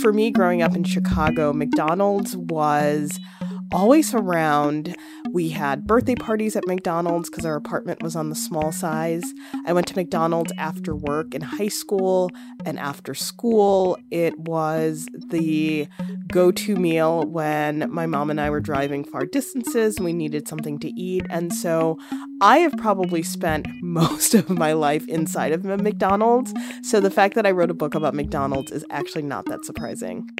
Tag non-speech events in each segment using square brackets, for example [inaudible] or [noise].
For me, growing up in Chicago, McDonald's was always around. We had birthday parties at McDonald's because our apartment was on the small size. I went to McDonald's after work in high school and after school. It was the go to meal when my mom and I were driving far distances and we needed something to eat. And so I have probably spent [laughs] most of my life inside of McDonald's. So the fact that I wrote a book about McDonald's is actually not that surprising.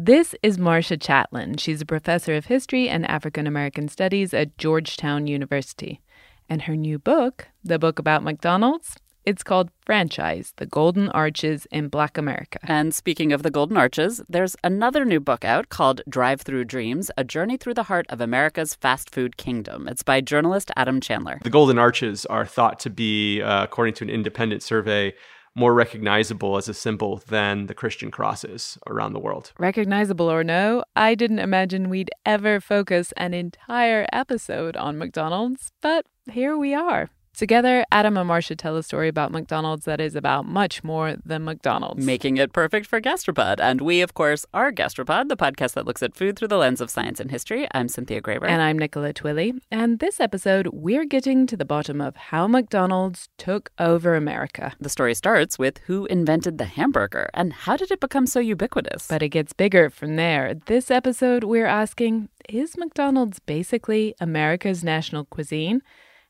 This is Marcia Chatelain. She's a professor of history and African American studies at Georgetown University. And her new book, the book about McDonald's, it's called Franchise The Golden Arches in Black America. And speaking of the Golden Arches, there's another new book out called Drive-Thru Dreams A Journey Through the Heart of America's Fast Food Kingdom. It's by journalist Adam Chandler. The Golden Arches are thought to be, uh, according to an independent survey, more recognizable as a symbol than the Christian crosses around the world. Recognizable or no, I didn't imagine we'd ever focus an entire episode on McDonald's, but here we are. Together, Adam and Marcia tell a story about McDonald's that is about much more than McDonald's. Making it perfect for Gastropod. And we, of course, are Gastropod, the podcast that looks at food through the lens of science and history. I'm Cynthia Graber. And I'm Nicola Twilley. And this episode, we're getting to the bottom of how McDonald's took over America. The story starts with who invented the hamburger and how did it become so ubiquitous? But it gets bigger from there. This episode, we're asking is McDonald's basically America's national cuisine?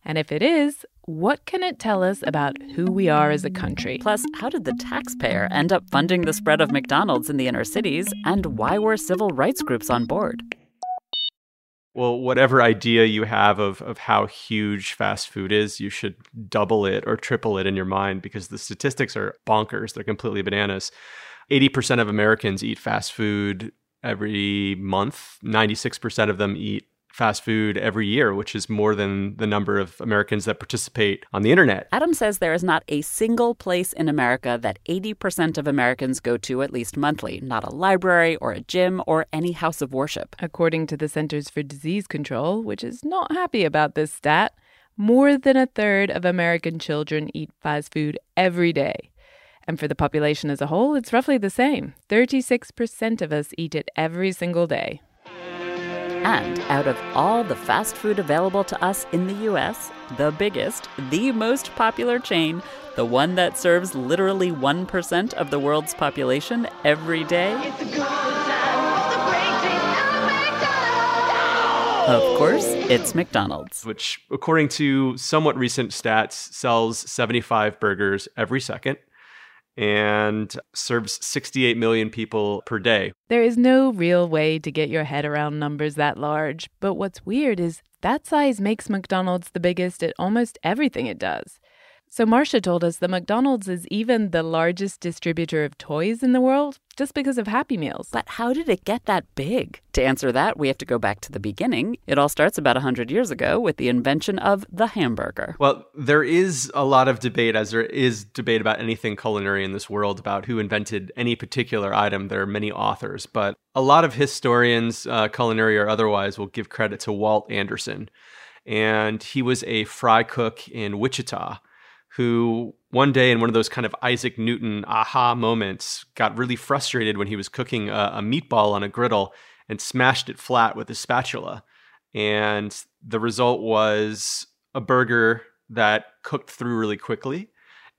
And if it is, what can it tell us about who we are as a country? Plus, how did the taxpayer end up funding the spread of McDonald's in the inner cities? And why were civil rights groups on board? Well, whatever idea you have of, of how huge fast food is, you should double it or triple it in your mind because the statistics are bonkers. They're completely bananas. 80% of Americans eat fast food every month, 96% of them eat fast food every year, which is more than the number of Americans that participate on the internet. Adam says there is not a single place in America that 80% of Americans go to at least monthly, not a library or a gym or any house of worship. According to the Centers for Disease Control, which is not happy about this stat, more than a third of American children eat fast food every day. And for the population as a whole, it's roughly the same. 36% of us eat it every single day. And out of all the fast food available to us in the US, the biggest, the most popular chain, the one that serves literally 1% of the world's population every day. Of course, it's McDonald's. Which, according to somewhat recent stats, sells 75 burgers every second and serves 68 million people per day. There is no real way to get your head around numbers that large, but what's weird is that size makes McDonald's the biggest at almost everything it does. So Marcia told us that McDonald's is even the largest distributor of toys in the world just because of Happy Meals. But how did it get that big? To answer that, we have to go back to the beginning. It all starts about 100 years ago with the invention of the hamburger. Well, there is a lot of debate, as there is debate about anything culinary in this world, about who invented any particular item. There are many authors, but a lot of historians, uh, culinary or otherwise, will give credit to Walt Anderson. And he was a fry cook in Wichita who one day in one of those kind of Isaac Newton aha moments got really frustrated when he was cooking a, a meatball on a griddle and smashed it flat with a spatula. And the result was a burger that cooked through really quickly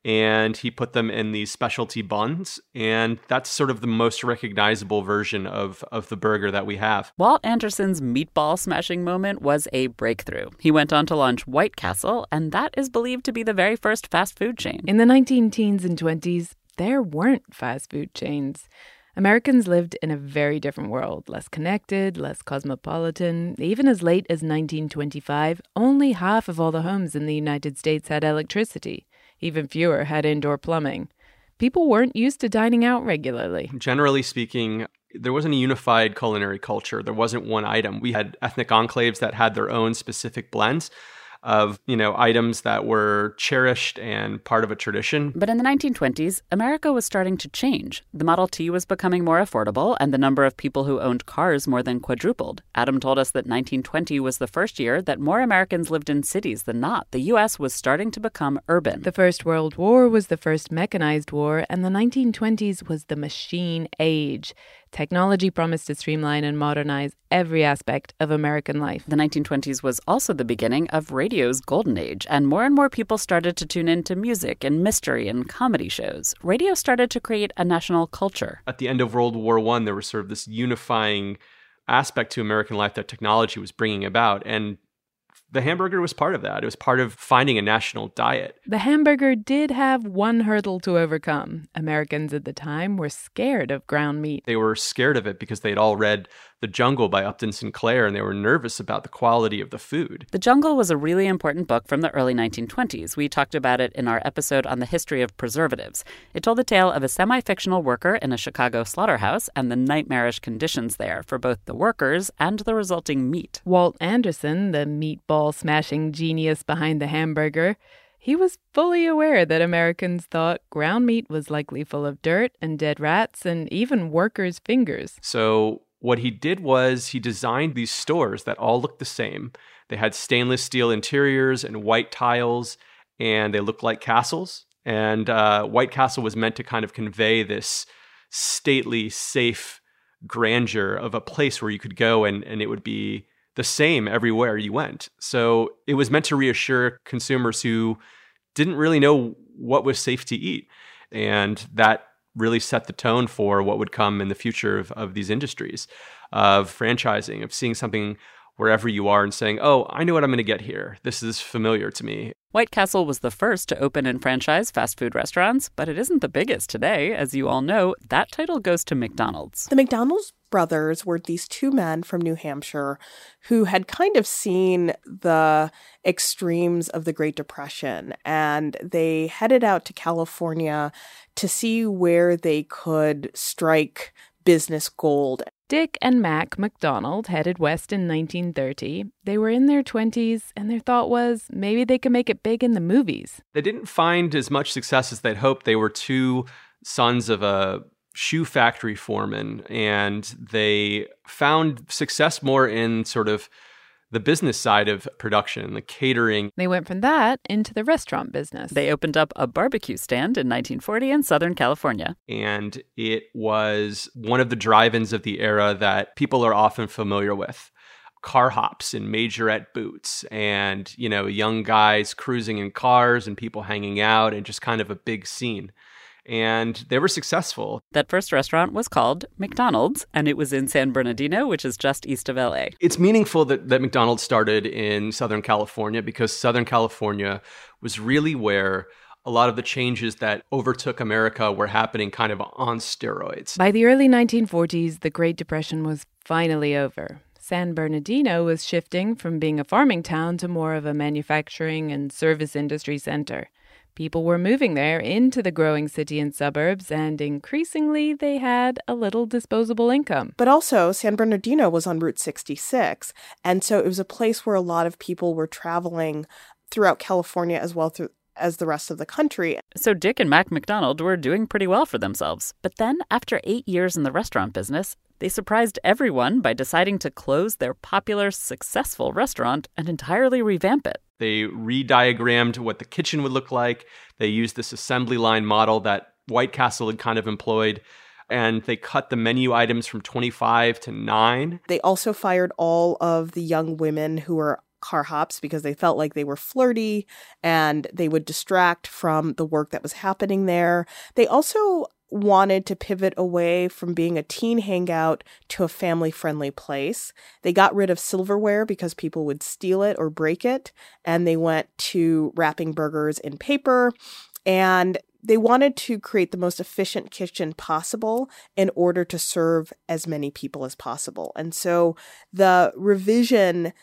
and he put them in these specialty buns and that's sort of the most recognizable version of of the burger that we have. Walt Anderson's meatball smashing moment was a breakthrough. He went on to launch White Castle and that is believed to be the very first fast food chain. In the 19 teens and 20s, there weren't fast food chains. Americans lived in a very different world, less connected, less cosmopolitan. Even as late as 1925, only half of all the homes in the United States had electricity. Even fewer had indoor plumbing. People weren't used to dining out regularly. Generally speaking, there wasn't a unified culinary culture. There wasn't one item. We had ethnic enclaves that had their own specific blends of you know items that were cherished and part of a tradition. But in the 1920s, America was starting to change. The Model T was becoming more affordable, and the number of people who owned cars more than quadrupled. Adam told us that 1920 was the first year that more Americans lived in cities than not. The U.S. was starting to become urban. The First World War was the first mechanized war, and the 1920s was the machine age. Technology promised to streamline and modernize every aspect of American life. The 1920s was also the beginning of radio's golden age, and more and more people started to tune in to music and mystery and comedy shows. Radio started to create a national culture. At the end of World War I, there was sort of this unifying aspect to American life that technology was bringing about. And the hamburger was part of that. It was part of finding a national diet. The hamburger did have one hurdle to overcome. Americans at the time were scared of ground meat. They were scared of it because they'd all read the Jungle by Upton Sinclair, and they were nervous about the quality of the food. The Jungle was a really important book from the early 1920s. We talked about it in our episode on the history of preservatives. It told the tale of a semi fictional worker in a Chicago slaughterhouse and the nightmarish conditions there for both the workers and the resulting meat. Walt Anderson, the meatball smashing genius behind the hamburger, he was fully aware that Americans thought ground meat was likely full of dirt and dead rats and even workers' fingers. So what he did was he designed these stores that all looked the same. They had stainless steel interiors and white tiles, and they looked like castles. And uh, White Castle was meant to kind of convey this stately, safe grandeur of a place where you could go and, and it would be the same everywhere you went. So it was meant to reassure consumers who didn't really know what was safe to eat. And that really set the tone for what would come in the future of, of these industries of franchising, of seeing something wherever you are and saying, oh, I know what I'm going to get here. This is familiar to me. White Castle was the first to open and franchise fast food restaurants, but it isn't the biggest today. As you all know, that title goes to McDonald's. The McDonald's brothers were these two men from New Hampshire who had kind of seen the extremes of the Great Depression and they headed out to California to see where they could strike business gold. Dick and Mac McDonald headed west in 1930. They were in their 20s, and their thought was maybe they could make it big in the movies. They didn't find as much success as they'd hoped. They were two sons of a shoe factory foreman, and they found success more in sort of the business side of production, the catering. They went from that into the restaurant business. They opened up a barbecue stand in 1940 in Southern California. And it was one of the drive ins of the era that people are often familiar with. Car hops and majorette boots, and you know, young guys cruising in cars and people hanging out, and just kind of a big scene and they were successful. That first restaurant was called McDonald's, and it was in San Bernardino, which is just east of LA. It's meaningful that, that McDonald's started in Southern California because Southern California was really where a lot of the changes that overtook America were happening kind of on steroids. By the early 1940s, the Great Depression was finally over. San Bernardino was shifting from being a farming town to more of a manufacturing and service industry center. People were moving there into the growing city and suburbs, and increasingly they had a little disposable income. But also, San Bernardino was on Route 66, and so it was a place where a lot of people were traveling throughout California as well through, as the rest of the country. So Dick and Mac McDonald were doing pretty well for themselves. But then, after eight years in the restaurant business, they surprised everyone by deciding to close their popular, successful restaurant and entirely revamp it. They rediagrammed what the kitchen would look like. They used this assembly line model that White Castle had kind of employed and they cut the menu items from 25 to 9. They also fired all of the young women who were car hops because they felt like they were flirty and they would distract from the work that was happening there. They also wanted to pivot away from being a teen hangout to a family friendly place. They got rid of silverware because people would steal it or break it, and they went to wrapping burgers in paper. And they wanted to create the most efficient kitchen possible in order to serve as many people as possible. And so the revision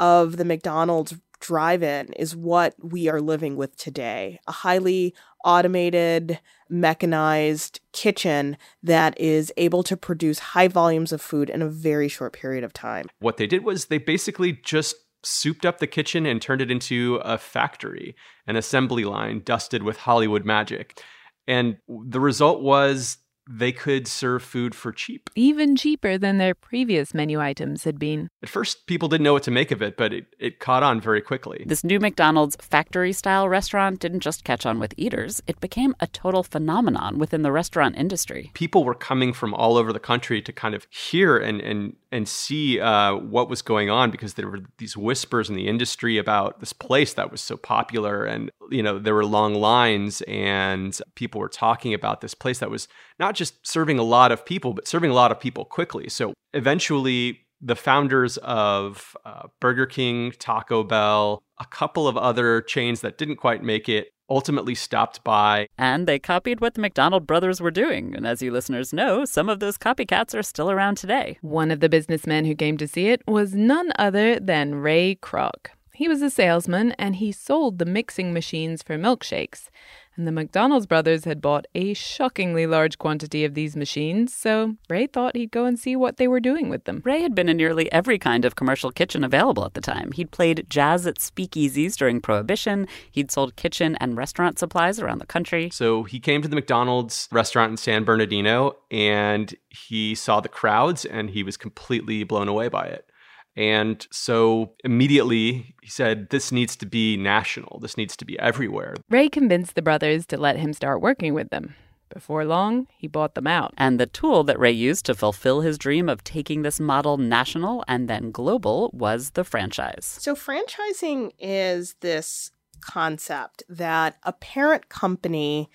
of the McDonald's drive in is what we are living with today a highly automated, mechanized kitchen that is able to produce high volumes of food in a very short period of time. What they did was they basically just souped up the kitchen and turned it into a factory, an assembly line dusted with Hollywood magic. And the result was they could serve food for cheap. Even cheaper than their previous menu items had been. At first, people didn't know what to make of it, but it, it caught on very quickly. This new McDonald's factory style restaurant didn't just catch on with eaters, it became a total phenomenon within the restaurant industry. People were coming from all over the country to kind of hear and, and, and see uh, what was going on because there were these whispers in the industry about this place that was so popular. And, you know, there were long lines and people were talking about this place that was not just serving a lot of people, but serving a lot of people quickly. So eventually, the founders of uh, Burger King, Taco Bell, a couple of other chains that didn't quite make it ultimately stopped by. And they copied what the McDonald brothers were doing. And as you listeners know, some of those copycats are still around today. One of the businessmen who came to see it was none other than Ray Kroc. He was a salesman and he sold the mixing machines for milkshakes and the McDonald's brothers had bought a shockingly large quantity of these machines, so Ray thought he'd go and see what they were doing with them. Ray had been in nearly every kind of commercial kitchen available at the time. He'd played jazz at speakeasies during Prohibition, he'd sold kitchen and restaurant supplies around the country. So he came to the McDonald's restaurant in San Bernardino and he saw the crowds and he was completely blown away by it. And so immediately he said, This needs to be national. This needs to be everywhere. Ray convinced the brothers to let him start working with them. Before long, he bought them out. And the tool that Ray used to fulfill his dream of taking this model national and then global was the franchise. So, franchising is this concept that a parent company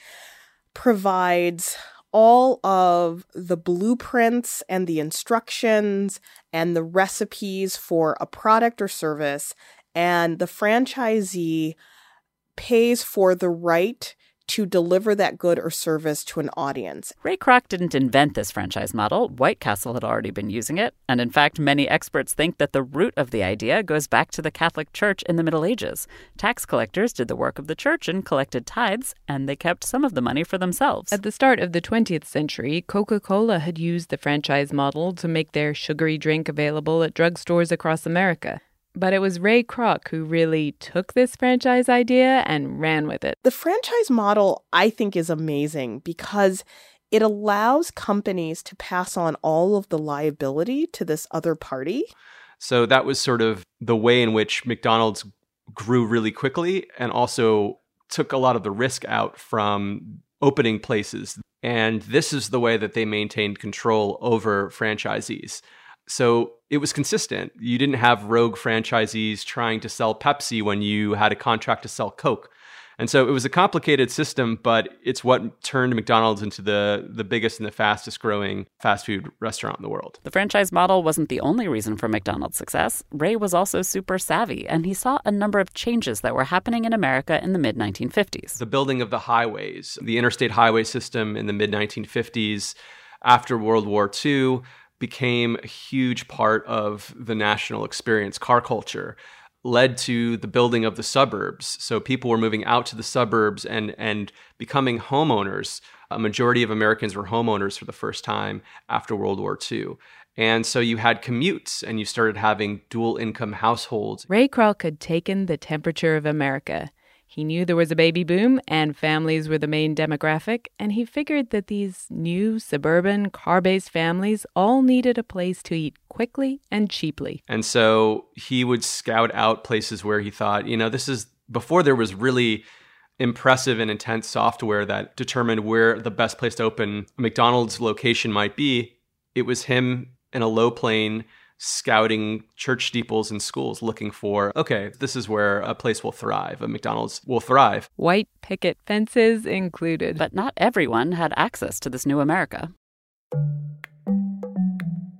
provides all of the blueprints and the instructions and the recipes for a product or service, and the franchisee pays for the right to deliver that good or service to an audience. Ray Kroc didn't invent this franchise model. White Castle had already been using it. And in fact, many experts think that the root of the idea goes back to the Catholic Church in the Middle Ages. Tax collectors did the work of the church and collected tithes, and they kept some of the money for themselves. At the start of the 20th century, Coca Cola had used the franchise model to make their sugary drink available at drugstores across America. But it was Ray Kroc who really took this franchise idea and ran with it. The franchise model, I think, is amazing because it allows companies to pass on all of the liability to this other party. So that was sort of the way in which McDonald's grew really quickly and also took a lot of the risk out from opening places. And this is the way that they maintained control over franchisees. So it was consistent. You didn't have rogue franchisees trying to sell Pepsi when you had a contract to sell Coke. And so it was a complicated system, but it's what turned McDonald's into the, the biggest and the fastest growing fast food restaurant in the world. The franchise model wasn't the only reason for McDonald's success. Ray was also super savvy, and he saw a number of changes that were happening in America in the mid 1950s. The building of the highways, the interstate highway system in the mid 1950s, after World War II, became a huge part of the national experience, car culture. led to the building of the suburbs. So people were moving out to the suburbs and and becoming homeowners. A majority of Americans were homeowners for the first time after World War II. And so you had commutes and you started having dual income households. Ray Kroc had taken the temperature of America. He knew there was a baby boom and families were the main demographic, and he figured that these new suburban car based families all needed a place to eat quickly and cheaply. And so he would scout out places where he thought, you know, this is before there was really impressive and intense software that determined where the best place to open a McDonald's location might be. It was him in a low plane scouting church steeples and schools looking for, okay, this is where a place will thrive, a McDonald's will thrive. White picket fences included. But not everyone had access to this new America.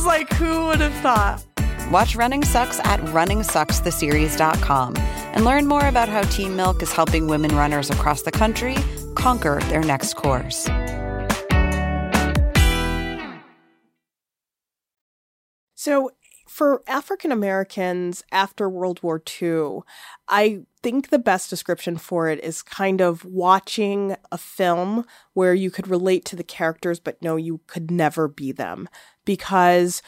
because, like, who would have thought? Watch Running Sucks at runningsuckstheseries.com and learn more about how Team Milk is helping women runners across the country conquer their next course. So, for African Americans after World War II, I think the best description for it is kind of watching a film where you could relate to the characters, but know you could never be them. Because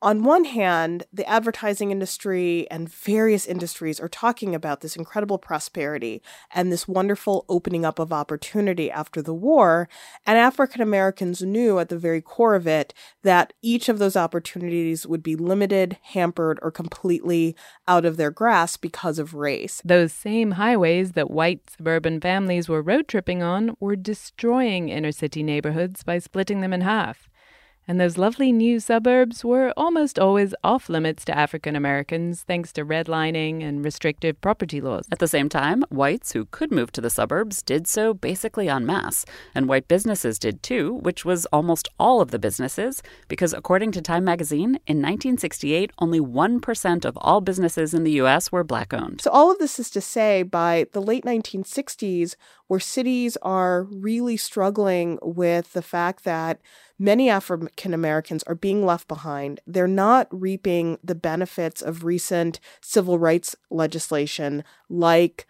on one hand, the advertising industry and various industries are talking about this incredible prosperity and this wonderful opening up of opportunity after the war. And African Americans knew at the very core of it that each of those opportunities would be limited, hampered, or completely out of their grasp because of race. Those same highways that white suburban families were road tripping on were destroying inner city neighborhoods by splitting them in half and those lovely new suburbs were almost always off limits to African Americans thanks to redlining and restrictive property laws. At the same time, whites who could move to the suburbs did so basically en masse, and white businesses did too, which was almost all of the businesses, because according to Time magazine, in 1968, only 1% of all businesses in the U.S. were black owned. So, all of this is to say, by the late 1960s, where cities are really struggling with the fact that many African Americans are being left behind. They're not reaping the benefits of recent civil rights legislation like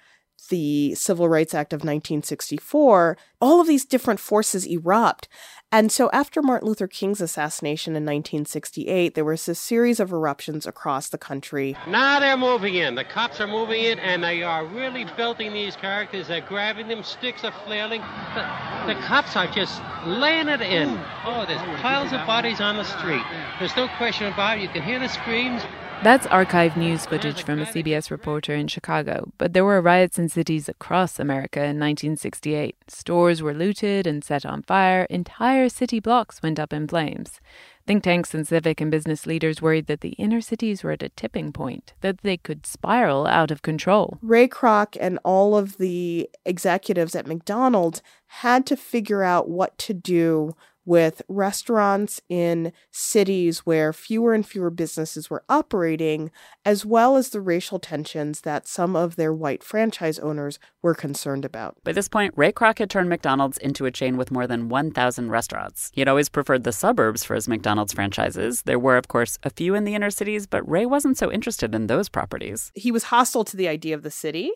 the Civil Rights Act of 1964. All of these different forces erupt. And so after Martin Luther King's assassination in 1968, there was a series of eruptions across the country. Now they're moving in. The cops are moving in, and they are really belting these characters. They're grabbing them. Sticks are flailing. The, the cops are just laying it in. Oh, there's piles of bodies on the street. There's no question about it. You can hear the screams. That's archive news footage from a CBS reporter in Chicago. But there were riots in cities across America in 1968. Stores were looted and set on fire. Entire city blocks went up in flames. Think tanks and civic and business leaders worried that the inner cities were at a tipping point, that they could spiral out of control. Ray Kroc and all of the executives at McDonald's had to figure out what to do with restaurants in cities where fewer and fewer businesses were operating, as well as the racial tensions that some of their white franchise owners were concerned about. By this point, Ray Kroc had turned McDonald's into a chain with more than 1,000 restaurants. He had always preferred the suburbs for his McDonald's franchises. There were, of course, a few in the inner cities, but Ray wasn't so interested in those properties. He was hostile to the idea of the city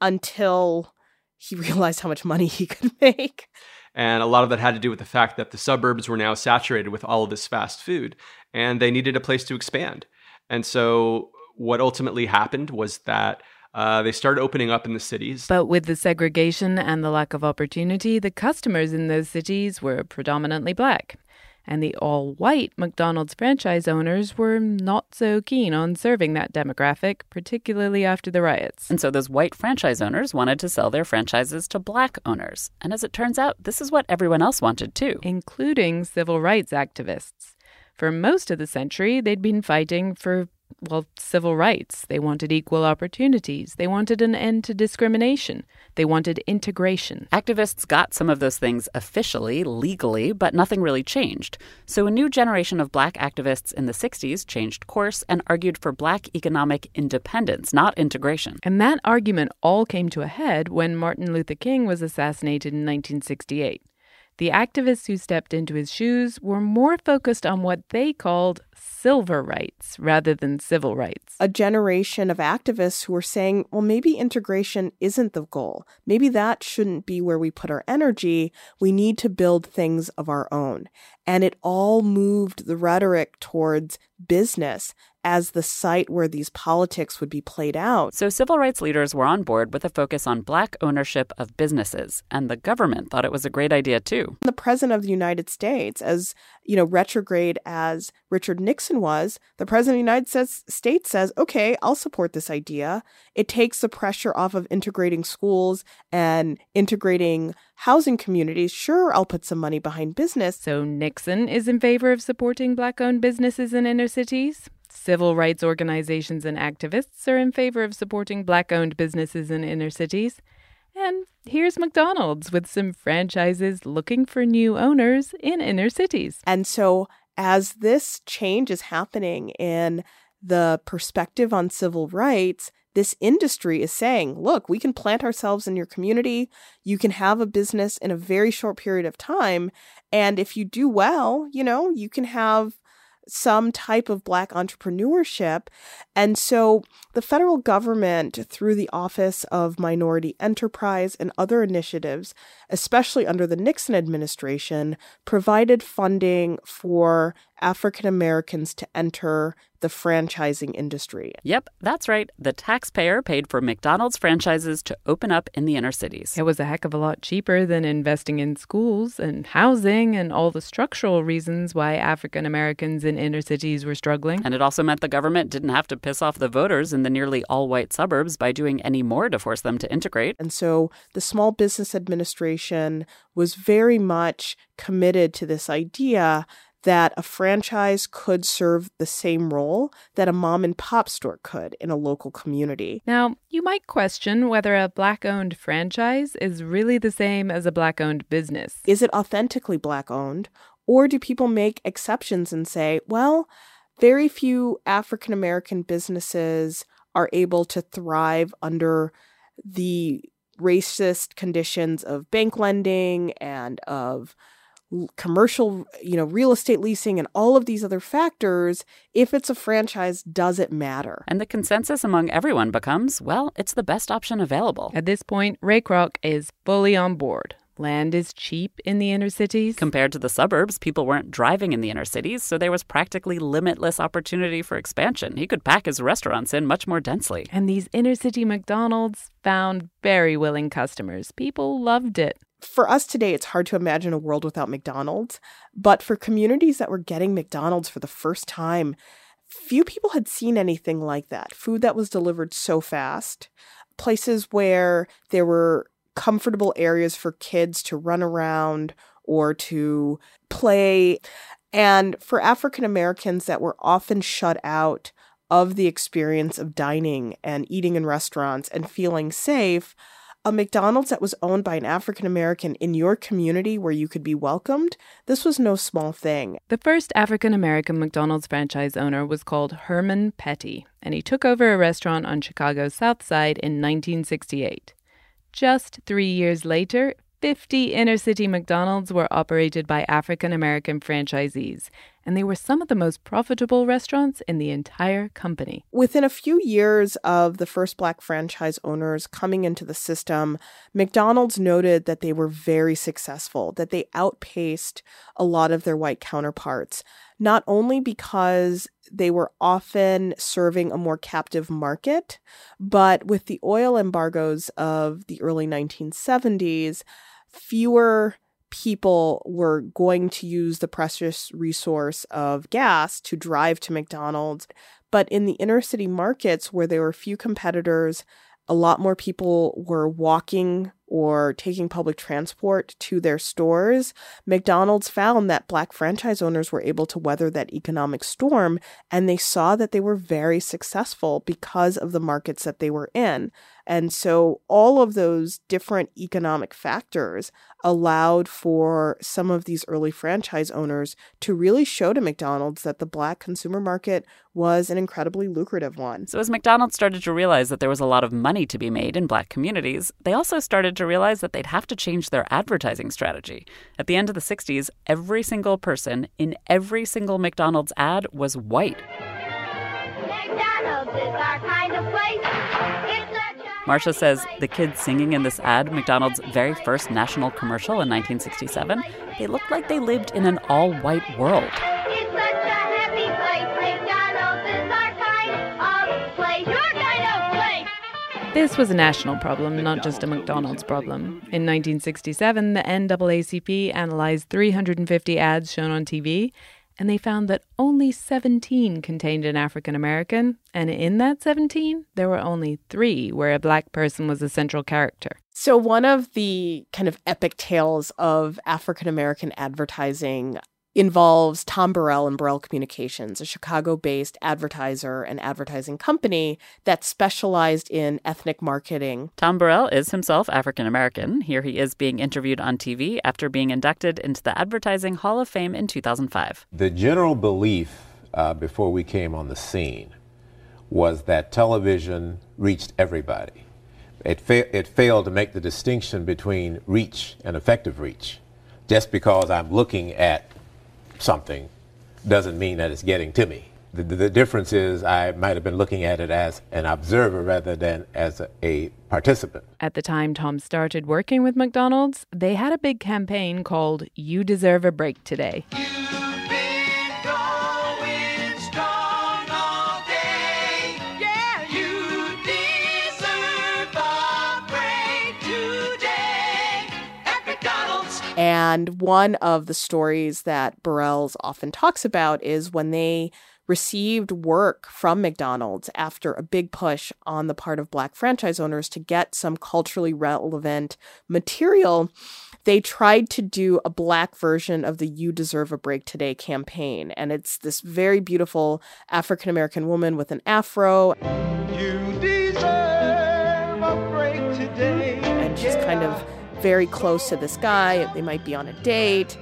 until he [laughs] realized how much money he could make. And a lot of that had to do with the fact that the suburbs were now saturated with all of this fast food and they needed a place to expand. And so what ultimately happened was that uh, they started opening up in the cities. But with the segregation and the lack of opportunity, the customers in those cities were predominantly black and the all white McDonald's franchise owners were not so keen on serving that demographic, particularly after the riots. And so those white franchise owners wanted to sell their franchises to black owners. And as it turns out, this is what everyone else wanted too, including civil rights activists. For most of the century, they'd been fighting for well, civil rights. They wanted equal opportunities. They wanted an end to discrimination. They wanted integration. Activists got some of those things officially, legally, but nothing really changed. So a new generation of black activists in the 60s changed course and argued for black economic independence, not integration. And that argument all came to a head when Martin Luther King was assassinated in 1968. The activists who stepped into his shoes were more focused on what they called silver rights rather than civil rights. A generation of activists who were saying, well, maybe integration isn't the goal. Maybe that shouldn't be where we put our energy. We need to build things of our own. And it all moved the rhetoric towards business as the site where these politics would be played out. So civil rights leaders were on board with a focus on black ownership of businesses, and the government thought it was a great idea too. The president of the United States, as you know, retrograde as Richard Nixon was, the president of the United States says, "Okay, I'll support this idea. It takes the pressure off of integrating schools and integrating housing communities. Sure, I'll put some money behind business." So Nixon is in favor of supporting black-owned businesses in inner cities. Civil rights organizations and activists are in favor of supporting black owned businesses in inner cities. And here's McDonald's with some franchises looking for new owners in inner cities. And so, as this change is happening in the perspective on civil rights, this industry is saying, look, we can plant ourselves in your community. You can have a business in a very short period of time. And if you do well, you know, you can have some type of Black entrepreneurship. And so the federal government, through the Office of Minority Enterprise and other initiatives, especially under the Nixon administration, provided funding for African Americans to enter the franchising industry. Yep, that's right. The taxpayer paid for McDonald's franchises to open up in the inner cities. It was a heck of a lot cheaper than investing in schools and housing and all the structural reasons why African Americans in inner cities were struggling. And it also meant the government didn't have to piss off the voters in the nearly all white suburbs by doing any more to force them to integrate. And so the Small Business Administration was very much committed to this idea that a franchise could serve the same role that a mom and pop store could in a local community. Now, you might question whether a black owned franchise is really the same as a black owned business. Is it authentically black owned? Or do people make exceptions and say, well, very few African American businesses are able to thrive under the racist conditions of bank lending and of commercial, you know, real estate leasing and all of these other factors, if it's a franchise, does it matter? And the consensus among everyone becomes, well, it's the best option available. At this point, Ray Kroc is fully on board. Land is cheap in the inner cities. Compared to the suburbs, people weren't driving in the inner cities, so there was practically limitless opportunity for expansion. He could pack his restaurants in much more densely. And these inner city McDonald's found very willing customers. People loved it. For us today, it's hard to imagine a world without McDonald's. But for communities that were getting McDonald's for the first time, few people had seen anything like that. Food that was delivered so fast, places where there were comfortable areas for kids to run around or to play. And for African Americans that were often shut out of the experience of dining and eating in restaurants and feeling safe, a McDonald's that was owned by an African American in your community where you could be welcomed, this was no small thing. The first African American McDonald's franchise owner was called Herman Petty, and he took over a restaurant on Chicago's South Side in 1968. Just three years later, 50 inner city McDonald's were operated by African American franchisees, and they were some of the most profitable restaurants in the entire company. Within a few years of the first black franchise owners coming into the system, McDonald's noted that they were very successful, that they outpaced a lot of their white counterparts not only because they were often serving a more captive market, but with the oil embargoes of the early 1970s, fewer people were going to use the precious resource of gas to drive to McDonald's. But in the inner city markets where there were few competitors, a lot more people were walking or taking public transport to their stores, McDonald's found that black franchise owners were able to weather that economic storm and they saw that they were very successful because of the markets that they were in. And so all of those different economic factors allowed for some of these early franchise owners to really show to McDonald's that the black consumer market was an incredibly lucrative one. So as McDonald's started to realize that there was a lot of money to be made in black communities, they also started to realize that they'd have to change their advertising strategy. At the end of the 60s, every single person in every single McDonald's ad was white. McDonald's is our kind of place. Marcia says the kids singing in this ad, McDonald's very first national commercial in 1967, they looked like they lived in an all white world. This was a national problem, not just a McDonald's problem. In 1967, the NAACP analyzed 350 ads shown on TV and they found that only 17 contained an African American, and in that 17, there were only three where a black person was a central character. So, one of the kind of epic tales of African American advertising involves Tom Burrell and Burrell Communications, a Chicago based advertiser and advertising company that specialized in ethnic marketing. Tom Burrell is himself African American. Here he is being interviewed on TV after being inducted into the Advertising Hall of Fame in 2005. The general belief uh, before we came on the scene was that television reached everybody. It, fa- it failed to make the distinction between reach and effective reach. Just because I'm looking at something doesn't mean that it's getting to me. The, the, difference is I might have been looking at it as an observer rather than as a, a participant. At the time Tom started working with McDonald's, they had a big campaign called You Deserve a Break Today. And one of the stories that Burrell's often talks about is when they received work from McDonald's after a big push on the part of black franchise owners to get some culturally relevant material. They tried to do a black version of the You Deserve a Break Today campaign. And it's this very beautiful African American woman with an afro. You deserve a break today. And she's kind of very close to this guy. They might be on a date.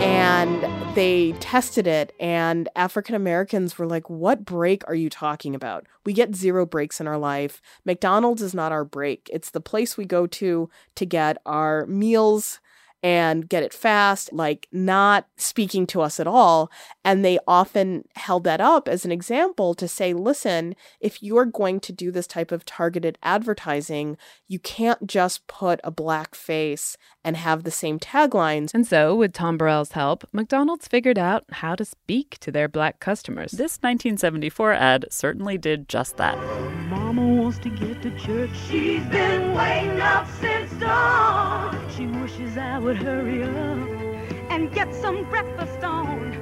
And they tested it, and African Americans were like, What break are you talking about? We get zero breaks in our life. McDonald's is not our break. It's the place we go to to get our meals and get it fast, like not speaking to us at all. And they often held that up as an example to say, listen, if you're going to do this type of targeted advertising, you can't just put a black face and have the same taglines. And so, with Tom Burrell's help, McDonald's figured out how to speak to their black customers. This 1974 ad certainly did just that. Mama wants to get to church. She's been waiting up since dawn. She wishes I would hurry up and get some breakfast on.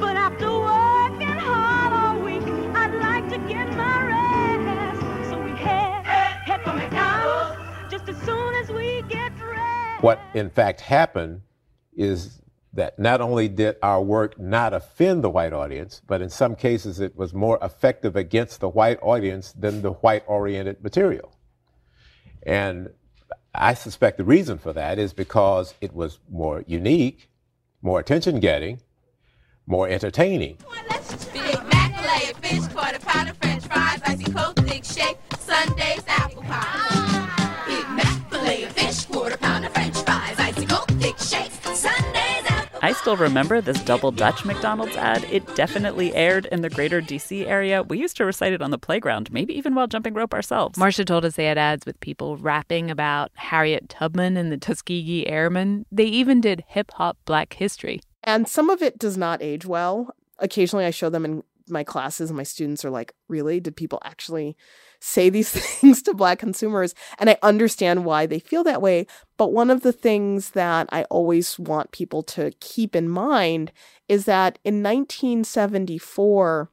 But after working hard all week, I'd like to get my rest. So we head, head for McDonald's just as soon as we get dressed. What in fact happened is that not only did our work not offend the white audience, but in some cases it was more effective against the white audience than the white oriented material. And I suspect the reason for that is because it was more unique, more attention getting, more entertaining. Big Mac, fish, quarter french fries, icy cold, thick shake, sundaes, apple pie. I still remember this double Dutch McDonald's ad. It definitely aired in the greater DC area. We used to recite it on the playground, maybe even while jumping rope ourselves. Marcia told us they had ads with people rapping about Harriet Tubman and the Tuskegee Airmen. They even did hip hop black history. And some of it does not age well. Occasionally I show them in my classes and my students are like, really? Did people actually say these [laughs] things to black consumers? And I understand why they feel that way. But one of the things that I always want people to keep in mind is that in 1974,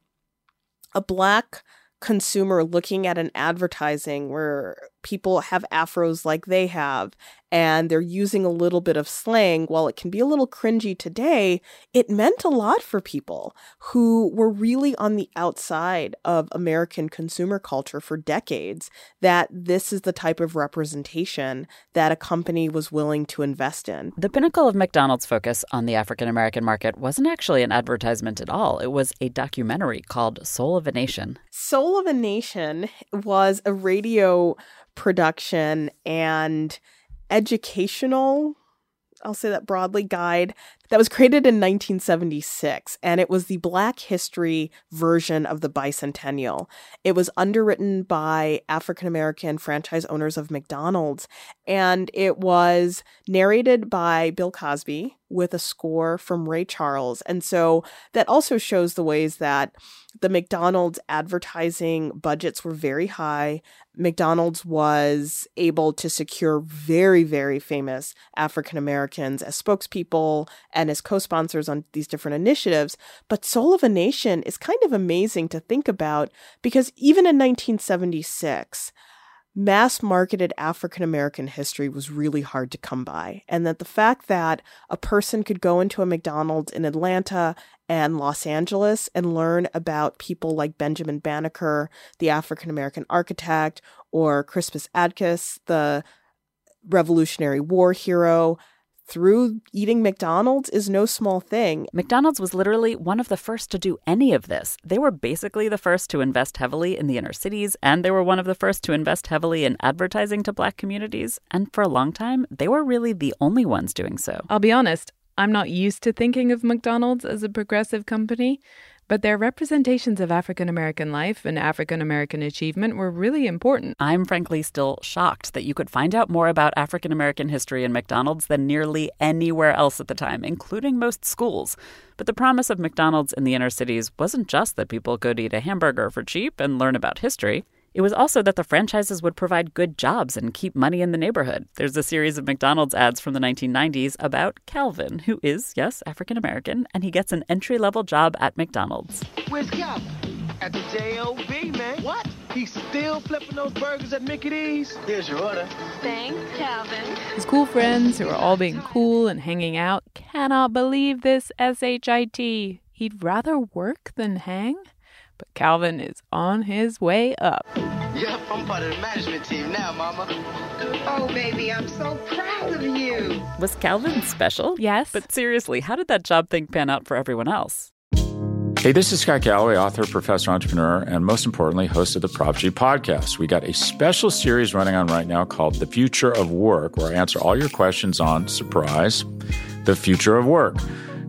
a black consumer looking at an advertising where people have afros like they have and they're using a little bit of slang, while it can be a little cringy today, it meant a lot for people who were really on the outside of American consumer culture for decades. That this is the type of representation that a company was willing to invest in. The pinnacle of McDonald's focus on the African American market wasn't actually an advertisement at all. It was a documentary called Soul of a Nation. Soul of a Nation was a radio production and educational, I'll say that broadly, guide that was created in 1976, and it was the Black history version of the bicentennial. It was underwritten by African American franchise owners of McDonald's, and it was narrated by Bill Cosby with a score from Ray Charles. And so that also shows the ways that the McDonald's advertising budgets were very high. McDonald's was able to secure very, very famous African Americans as spokespeople and as co sponsors on these different initiatives. But Soul of a Nation is kind of amazing to think about because even in 1976, mass marketed African American history was really hard to come by. And that the fact that a person could go into a McDonald's in Atlanta and Los Angeles and learn about people like Benjamin Banneker, the African American architect, or Crispus Attucks, the Revolutionary War hero, through eating McDonald's is no small thing. McDonald's was literally one of the first to do any of this. They were basically the first to invest heavily in the inner cities, and they were one of the first to invest heavily in advertising to black communities. And for a long time, they were really the only ones doing so. I'll be honest, I'm not used to thinking of McDonald's as a progressive company, but their representations of African American life and African American achievement were really important. I'm frankly still shocked that you could find out more about African American history in McDonald's than nearly anywhere else at the time, including most schools. But the promise of McDonald's in the inner cities wasn't just that people could eat a hamburger for cheap and learn about history. It was also that the franchises would provide good jobs and keep money in the neighborhood. There's a series of McDonald's ads from the 1990s about Calvin, who is, yes, African American, and he gets an entry level job at McDonald's. Where's Calvin? At the J.O.B., man. What? He's still flipping those burgers at Mickey D's? Here's your order. Thanks, Calvin. His cool friends, who are all being cool and hanging out, cannot believe this SHIT. He'd rather work than hang? But Calvin is on his way up. Yep, I'm part of the management team now, Mama. Oh, baby, I'm so proud of you. Was Calvin special? Yes. But seriously, how did that job thing pan out for everyone else? Hey, this is Scott Galloway, author, professor, entrepreneur, and most importantly, host of the Prop G podcast. We got a special series running on right now called The Future of Work, where I answer all your questions on surprise, the future of work.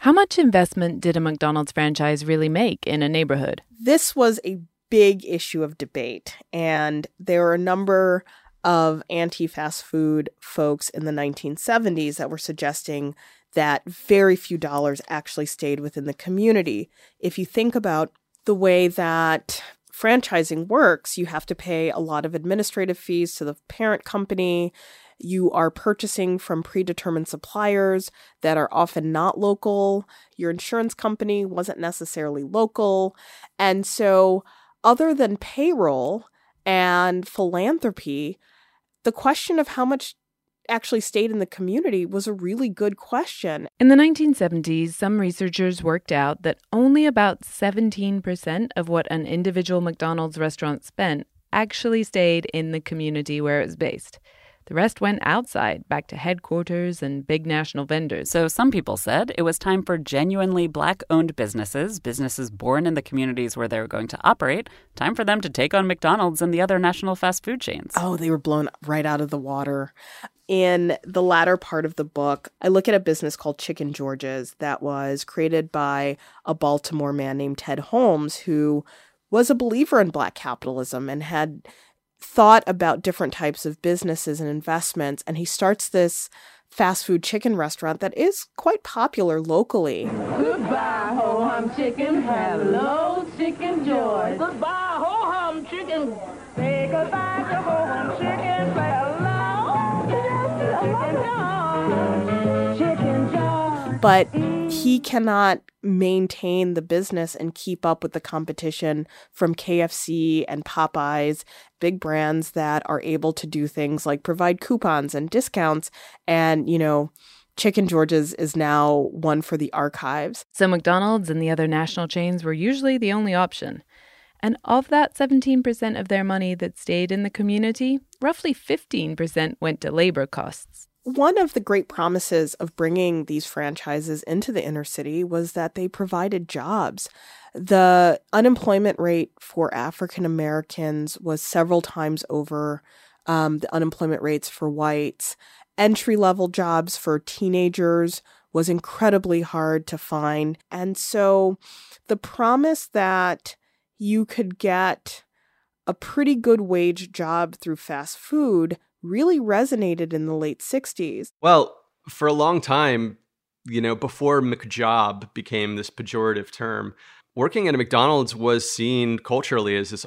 How much investment did a McDonald's franchise really make in a neighborhood? This was a big issue of debate, and there were a number of anti fast food folks in the 1970s that were suggesting that very few dollars actually stayed within the community. If you think about the way that franchising works, you have to pay a lot of administrative fees to the parent company. You are purchasing from predetermined suppliers that are often not local. Your insurance company wasn't necessarily local. And so, other than payroll and philanthropy, the question of how much actually stayed in the community was a really good question. In the 1970s, some researchers worked out that only about 17% of what an individual McDonald's restaurant spent actually stayed in the community where it was based. The rest went outside, back to headquarters and big national vendors. So some people said it was time for genuinely black owned businesses, businesses born in the communities where they were going to operate, time for them to take on McDonald's and the other national fast food chains. Oh, they were blown right out of the water. In the latter part of the book, I look at a business called Chicken George's that was created by a Baltimore man named Ted Holmes, who was a believer in black capitalism and had thought about different types of businesses and investments. And he starts this fast food chicken restaurant that is quite popular locally. Goodbye, ho hum chicken. Hello, chicken joy. Goodbye, ho hum chicken. Say goodbye to ho hum chicken. Hello. Chicken joy. But he cannot maintain the business and keep up with the competition from KFC and Popeyes, big brands that are able to do things like provide coupons and discounts. And, you know, Chicken George's is now one for the archives. So McDonald's and the other national chains were usually the only option. And of that 17% of their money that stayed in the community, roughly 15% went to labor costs. One of the great promises of bringing these franchises into the inner city was that they provided jobs. The unemployment rate for African Americans was several times over um, the unemployment rates for whites. Entry level jobs for teenagers was incredibly hard to find. And so the promise that you could get a pretty good wage job through fast food really resonated in the late 60s. Well, for a long time, you know, before McJob became this pejorative term, working at a McDonald's was seen culturally as this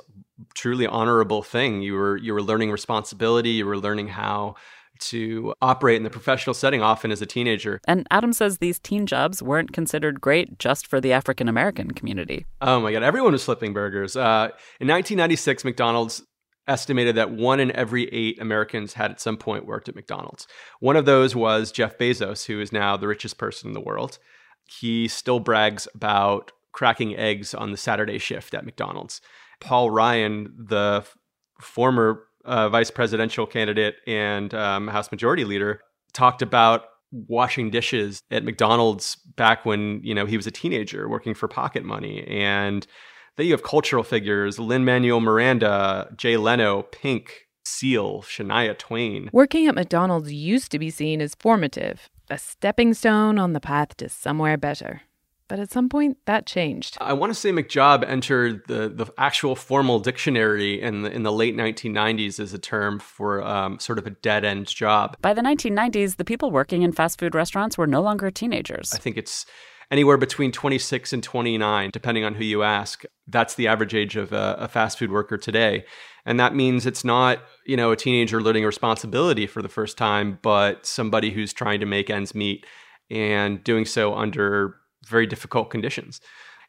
truly honorable thing. You were you were learning responsibility, you were learning how to operate in the professional setting often as a teenager. And Adam says these teen jobs weren't considered great just for the African American community. Oh my god, everyone was flipping burgers. Uh, in 1996, McDonald's estimated that one in every eight Americans had at some point worked at McDonald's. One of those was Jeff Bezos, who is now the richest person in the world. He still brags about cracking eggs on the Saturday shift at McDonald's. Paul Ryan, the f- former uh, vice presidential candidate and um, House Majority Leader, talked about washing dishes at McDonald's back when you know he was a teenager working for pocket money and then you have cultural figures Lin Manuel Miranda, Jay Leno, Pink, Seal, Shania Twain. Working at McDonald's used to be seen as formative, a stepping stone on the path to somewhere better. But at some point, that changed. I want to say McJob entered the, the actual formal dictionary in the, in the late 1990s as a term for um, sort of a dead end job. By the 1990s, the people working in fast food restaurants were no longer teenagers. I think it's anywhere between 26 and 29, depending on who you ask. That's the average age of a, a fast food worker today. And that means it's not, you know, a teenager learning responsibility for the first time, but somebody who's trying to make ends meet and doing so under very difficult conditions.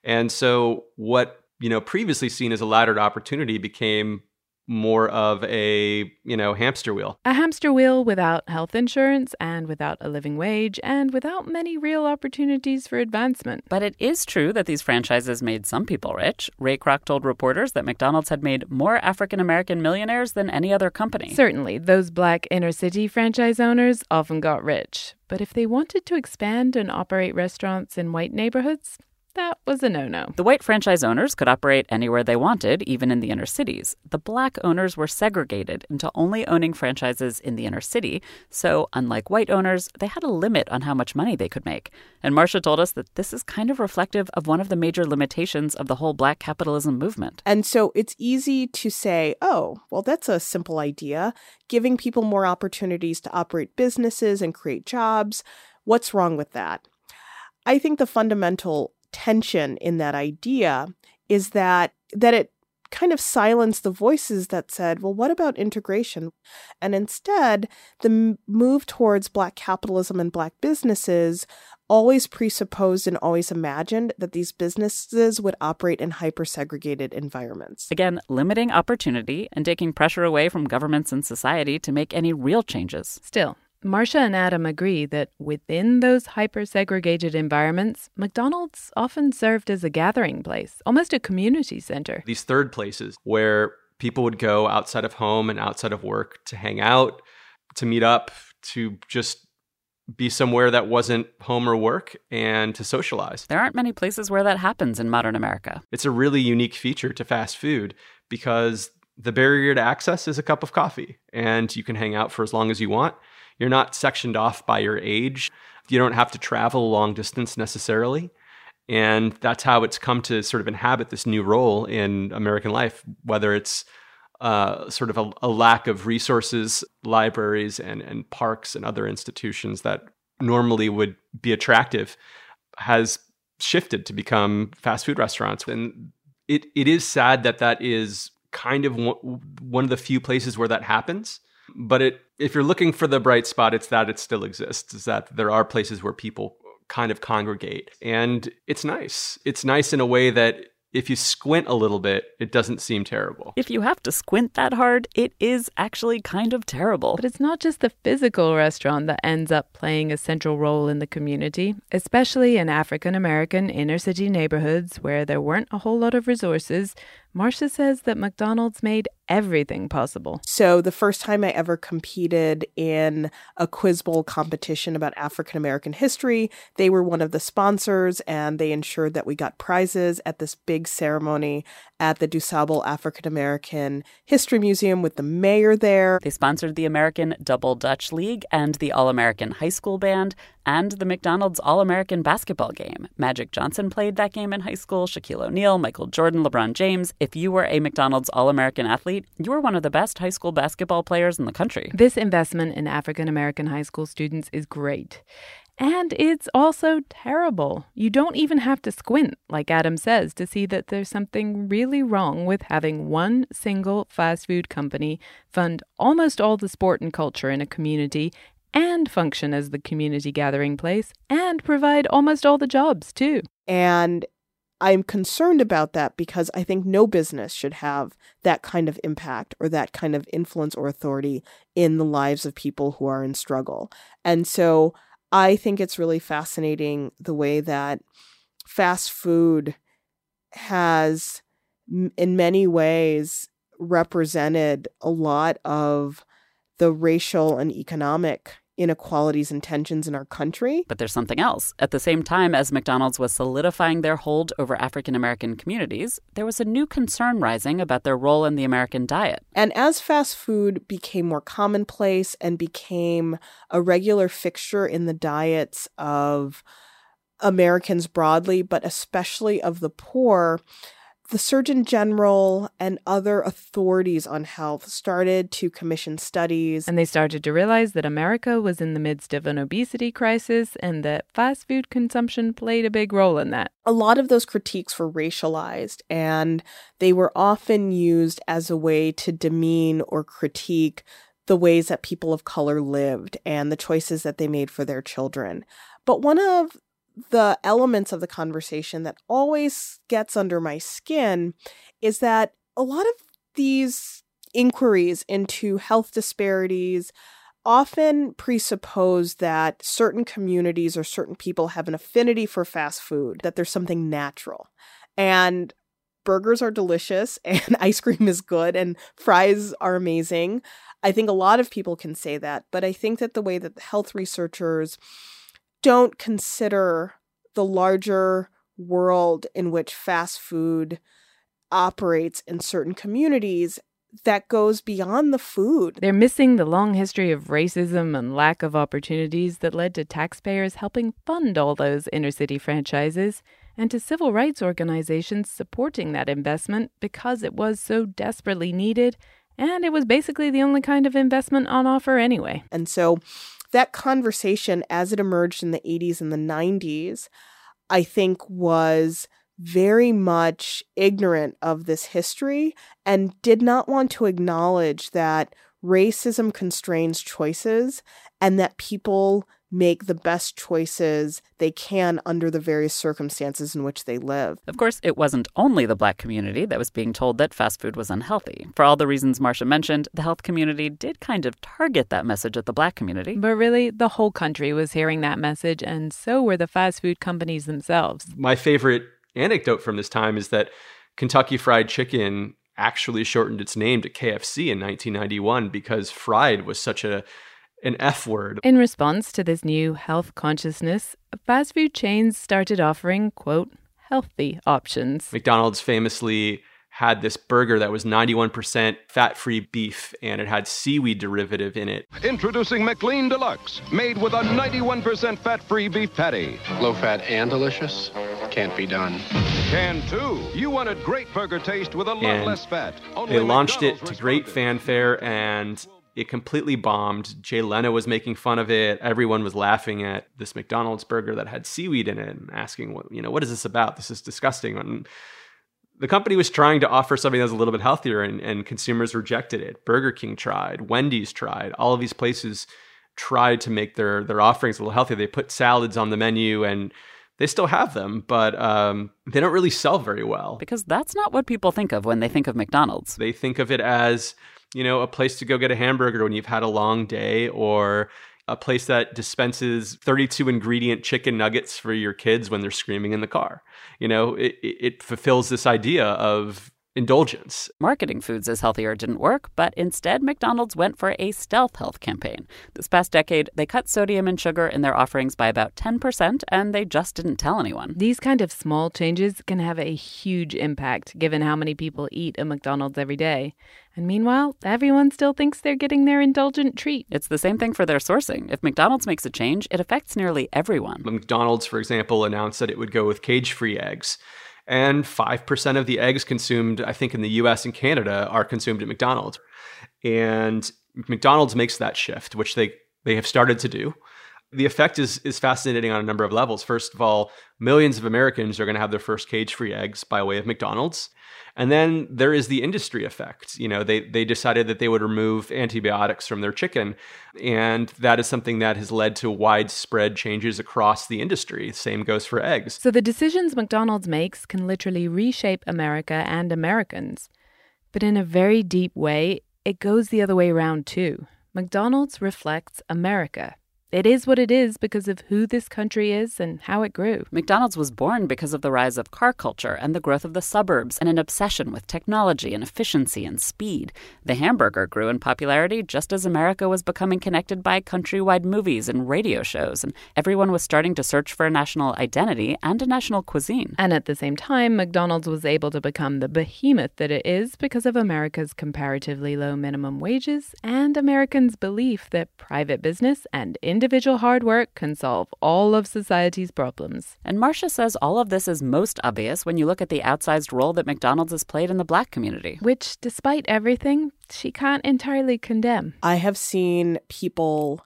And so what, you know, previously seen as a laddered opportunity became more of a, you know, hamster wheel. A hamster wheel without health insurance and without a living wage and without many real opportunities for advancement. But it is true that these franchises made some people rich. Ray Kroc told reporters that McDonald's had made more African American millionaires than any other company. Certainly, those black inner city franchise owners often got rich. But if they wanted to expand and operate restaurants in white neighborhoods, that was a no no. The white franchise owners could operate anywhere they wanted, even in the inner cities. The black owners were segregated into only owning franchises in the inner city, so unlike white owners, they had a limit on how much money they could make. And Marcia told us that this is kind of reflective of one of the major limitations of the whole black capitalism movement. And so it's easy to say, oh, well, that's a simple idea. Giving people more opportunities to operate businesses and create jobs. What's wrong with that? I think the fundamental tension in that idea is that that it kind of silenced the voices that said, well, what about integration? And instead, the m- move towards black capitalism and black businesses always presupposed and always imagined that these businesses would operate in hyper segregated environments. Again, limiting opportunity and taking pressure away from governments and society to make any real changes. Still, Marcia and Adam agree that within those hyper segregated environments, McDonald's often served as a gathering place, almost a community center. These third places where people would go outside of home and outside of work to hang out, to meet up, to just be somewhere that wasn't home or work and to socialize. There aren't many places where that happens in modern America. It's a really unique feature to fast food because the barrier to access is a cup of coffee and you can hang out for as long as you want. You're not sectioned off by your age. You don't have to travel a long distance necessarily. And that's how it's come to sort of inhabit this new role in American life, whether it's uh, sort of a, a, lack of resources, libraries, and, and parks and other institutions that normally would be attractive, has shifted to become fast food restaurants. And it, it is sad that that is kind of one of the few places where that happens. But it, if you're looking for the bright spot, it's that it still exists. Is that there are places where people kind of congregate, and it's nice. It's nice in a way that if you squint a little bit, it doesn't seem terrible. If you have to squint that hard, it is actually kind of terrible. But it's not just the physical restaurant that ends up playing a central role in the community, especially in African American inner city neighborhoods where there weren't a whole lot of resources. Marcia says that McDonald's made everything possible. So, the first time I ever competed in a quiz bowl competition about African American history, they were one of the sponsors and they ensured that we got prizes at this big ceremony at the DuSable African American History Museum with the mayor there. They sponsored the American Double Dutch League and the All American High School Band and the McDonald's All American basketball game. Magic Johnson played that game in high school, Shaquille O'Neal, Michael Jordan, LeBron James. If you were a McDonald's All American athlete, you were one of the best high school basketball players in the country. This investment in African American high school students is great. And it's also terrible. You don't even have to squint, like Adam says, to see that there's something really wrong with having one single fast food company fund almost all the sport and culture in a community and function as the community gathering place and provide almost all the jobs, too. And I'm concerned about that because I think no business should have that kind of impact or that kind of influence or authority in the lives of people who are in struggle. And so I think it's really fascinating the way that fast food has, in many ways, represented a lot of the racial and economic inequalities and tensions in our country. But there's something else. At the same time as McDonald's was solidifying their hold over African American communities, there was a new concern rising about their role in the American diet. And as fast food became more commonplace and became a regular fixture in the diets of Americans broadly, but especially of the poor, the Surgeon General and other authorities on health started to commission studies. And they started to realize that America was in the midst of an obesity crisis and that fast food consumption played a big role in that. A lot of those critiques were racialized and they were often used as a way to demean or critique the ways that people of color lived and the choices that they made for their children. But one of the elements of the conversation that always gets under my skin is that a lot of these inquiries into health disparities often presuppose that certain communities or certain people have an affinity for fast food, that there's something natural. And burgers are delicious [laughs] and ice cream is good and fries are amazing. I think a lot of people can say that, but I think that the way that health researchers don't consider the larger world in which fast food operates in certain communities that goes beyond the food. They're missing the long history of racism and lack of opportunities that led to taxpayers helping fund all those inner city franchises and to civil rights organizations supporting that investment because it was so desperately needed and it was basically the only kind of investment on offer anyway. And so that conversation, as it emerged in the 80s and the 90s, I think was very much ignorant of this history and did not want to acknowledge that racism constrains choices and that people make the best choices they can under the various circumstances in which they live. Of course, it wasn't only the black community that was being told that fast food was unhealthy. For all the reasons Marcia mentioned, the health community did kind of target that message at the black community. But really, the whole country was hearing that message, and so were the fast food companies themselves. My favorite anecdote from this time is that Kentucky Fried Chicken actually shortened its name to KFC in 1991 because fried was such a an F word. In response to this new health consciousness, fast food chains started offering, quote, healthy options. McDonald's famously had this burger that was 91% fat free beef and it had seaweed derivative in it. Introducing McLean Deluxe, made with a 91% fat free beef patty. Low fat and delicious? Can't be done. Can too. You wanted great burger taste with a lot And less fat. They launched it to great fanfare and it completely bombed. Jay Leno was making fun of it. Everyone was laughing at this McDonald's burger that had seaweed in it and asking, what, you know, what is this about? This is disgusting. And the company was trying to offer something that was a little bit healthier and, and consumers rejected it. Burger King tried, Wendy's tried, all of these places tried to make their their offerings a little healthier. They put salads on the menu and they still have them, but um, they don't really sell very well. Because that's not what people think of when they think of McDonald's. They think of it as, you know, a place to go get a hamburger when you've had a long day or a place that dispenses 32 ingredient chicken nuggets for your kids when they're screaming in the car. You know, it, it fulfills this idea of indulgence. Marketing foods as healthier didn't work, but instead, McDonald's went for a stealth health campaign. This past decade, they cut sodium and sugar in their offerings by about 10%, and they just didn't tell anyone. These kind of small changes can have a huge impact given how many people eat a McDonald's every day. And meanwhile, everyone still thinks they're getting their indulgent treat. It's the same thing for their sourcing. If McDonald's makes a change, it affects nearly everyone. McDonald's, for example, announced that it would go with cage free eggs. And 5% of the eggs consumed, I think, in the US and Canada are consumed at McDonald's. And McDonald's makes that shift, which they, they have started to do. The effect is, is fascinating on a number of levels. First of all, millions of Americans are going to have their first cage free eggs by way of McDonald's. And then there is the industry effect. You know, they, they decided that they would remove antibiotics from their chicken. And that is something that has led to widespread changes across the industry. Same goes for eggs. So the decisions McDonald's makes can literally reshape America and Americans. But in a very deep way, it goes the other way around too. McDonald's reflects America. It is what it is because of who this country is and how it grew. McDonald's was born because of the rise of car culture and the growth of the suburbs and an obsession with technology and efficiency and speed. The hamburger grew in popularity just as America was becoming connected by countrywide movies and radio shows, and everyone was starting to search for a national identity and a national cuisine. And at the same time, McDonald's was able to become the behemoth that it is because of America's comparatively low minimum wages and Americans' belief that private business and industry individual hard work can solve all of society's problems. And Marcia says all of this is most obvious when you look at the outsized role that McDonald's has played in the black community. Which, despite everything, she can't entirely condemn. I have seen people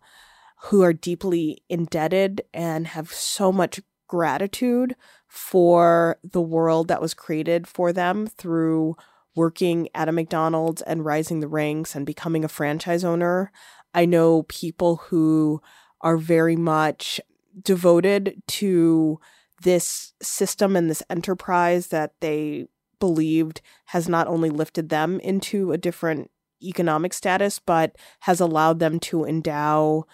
who are deeply indebted and have so much gratitude for the world that was created for them through working at a McDonald's and rising the ranks and becoming a franchise owner. I know people who are very much devoted to this system and this enterprise that they believed has not only lifted them into a different economic status, but has allowed them to endow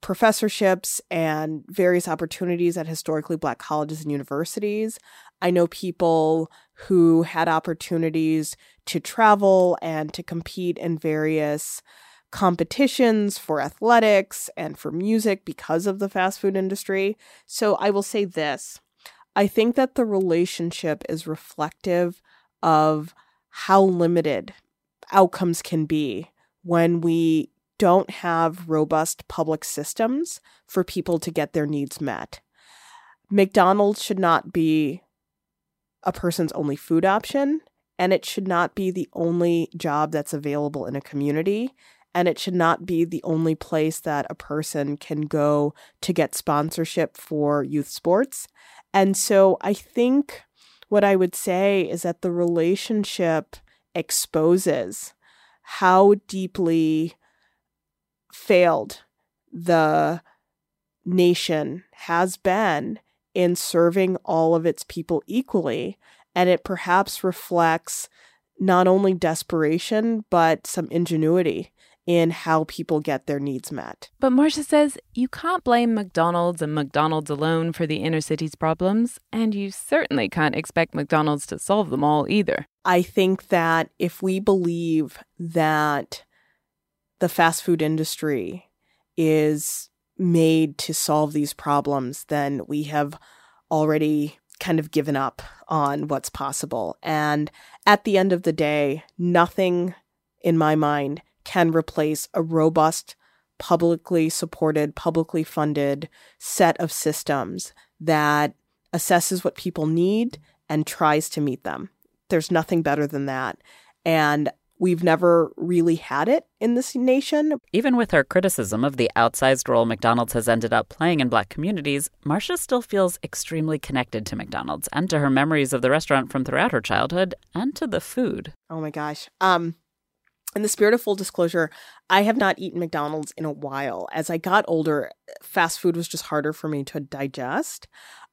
professorships and various opportunities at historically black colleges and universities. I know people who had opportunities to travel and to compete in various competitions for athletics and for music because of the fast food industry. So I will say this I think that the relationship is reflective of how limited outcomes can be when we don't have robust public systems for people to get their needs met. McDonald's should not be a person's only food option, and it should not be the only job that's available in a community, and it should not be the only place that a person can go to get sponsorship for youth sports. And so I think what I would say is that the relationship exposes how deeply failed the nation has been in serving all of its people equally. And it perhaps reflects not only desperation, but some ingenuity in how people get their needs met. But Marcia says you can't blame McDonald's and McDonald's alone for the inner city's problems, and you certainly can't expect McDonald's to solve them all either. I think that if we believe that the fast food industry is made to solve these problems, then we have already kind of given up on what's possible. And at the end of the day, nothing in my mind can replace a robust, publicly supported, publicly funded set of systems that assesses what people need and tries to meet them. There's nothing better than that. And We've never really had it in this nation. Even with her criticism of the outsized role McDonald's has ended up playing in black communities, Marcia still feels extremely connected to McDonald's and to her memories of the restaurant from throughout her childhood and to the food. Oh my gosh. Um in the spirit of full disclosure, I have not eaten McDonald's in a while. As I got older, fast food was just harder for me to digest.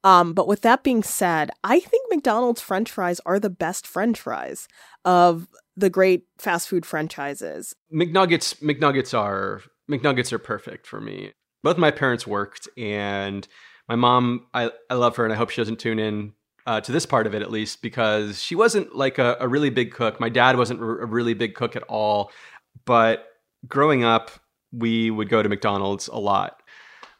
Um, but with that being said, I think McDonald's French fries are the best French fries of the great fast food franchises. McNuggets McNuggets are McNuggets are perfect for me. Both my parents worked and my mom I, I love her and I hope she doesn't tune in uh, to this part of it at least because she wasn't like a, a really big cook. My dad wasn't a really big cook at all, but growing up we would go to McDonald's a lot.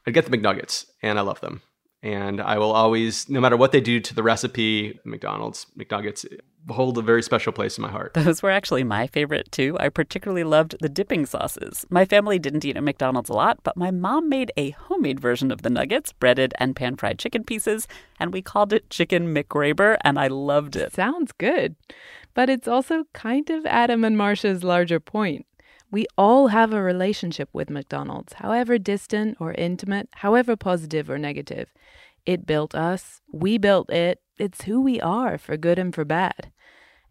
I'd get the McNuggets and I love them. And I will always, no matter what they do to the recipe, McDonald's, McNuggets, hold a very special place in my heart. Those were actually my favorite too. I particularly loved the dipping sauces. My family didn't eat at McDonald's a lot, but my mom made a homemade version of the nuggets, breaded and pan fried chicken pieces, and we called it Chicken McGraber, and I loved it. Sounds good. But it's also kind of Adam and Marcia's larger point. We all have a relationship with McDonald's, however distant or intimate, however positive or negative. It built us, we built it, it's who we are for good and for bad.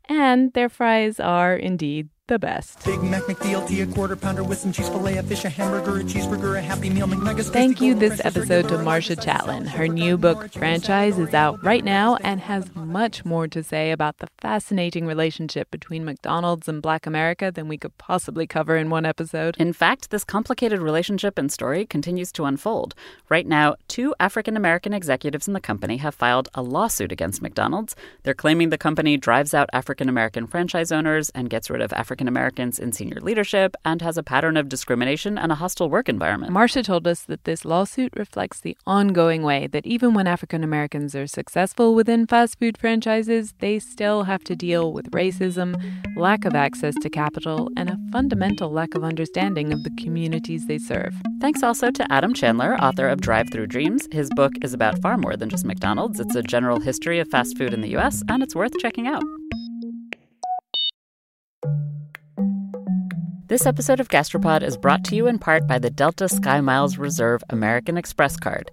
And their fries are indeed the best. Big Mac McDLT, a quarter pounder with some cheese fillet, a fish, a hamburger, a cheeseburger, a Happy Meal, McNuggets. Thank you this episode to Marcia Chatelain. Her new book, Franchise, is out right now and has much more to say about the fascinating relationship between McDonald's and Black America than we could possibly cover in one episode. In fact, this complicated relationship and story continues to unfold. Right now, two African American executives in the company have filed a lawsuit against McDonald's. They're claiming the company drives out African American franchise owners and gets rid of African African Americans in senior leadership and has a pattern of discrimination and a hostile work environment. Marcia told us that this lawsuit reflects the ongoing way that even when African Americans are successful within fast food franchises, they still have to deal with racism, lack of access to capital, and a fundamental lack of understanding of the communities they serve. Thanks also to Adam Chandler, author of Drive-Thru Dreams. His book is about far more than just McDonald's. It's a general history of fast food in the US, and it's worth checking out. This episode of Gastropod is brought to you in part by the Delta SkyMiles Reserve American Express card.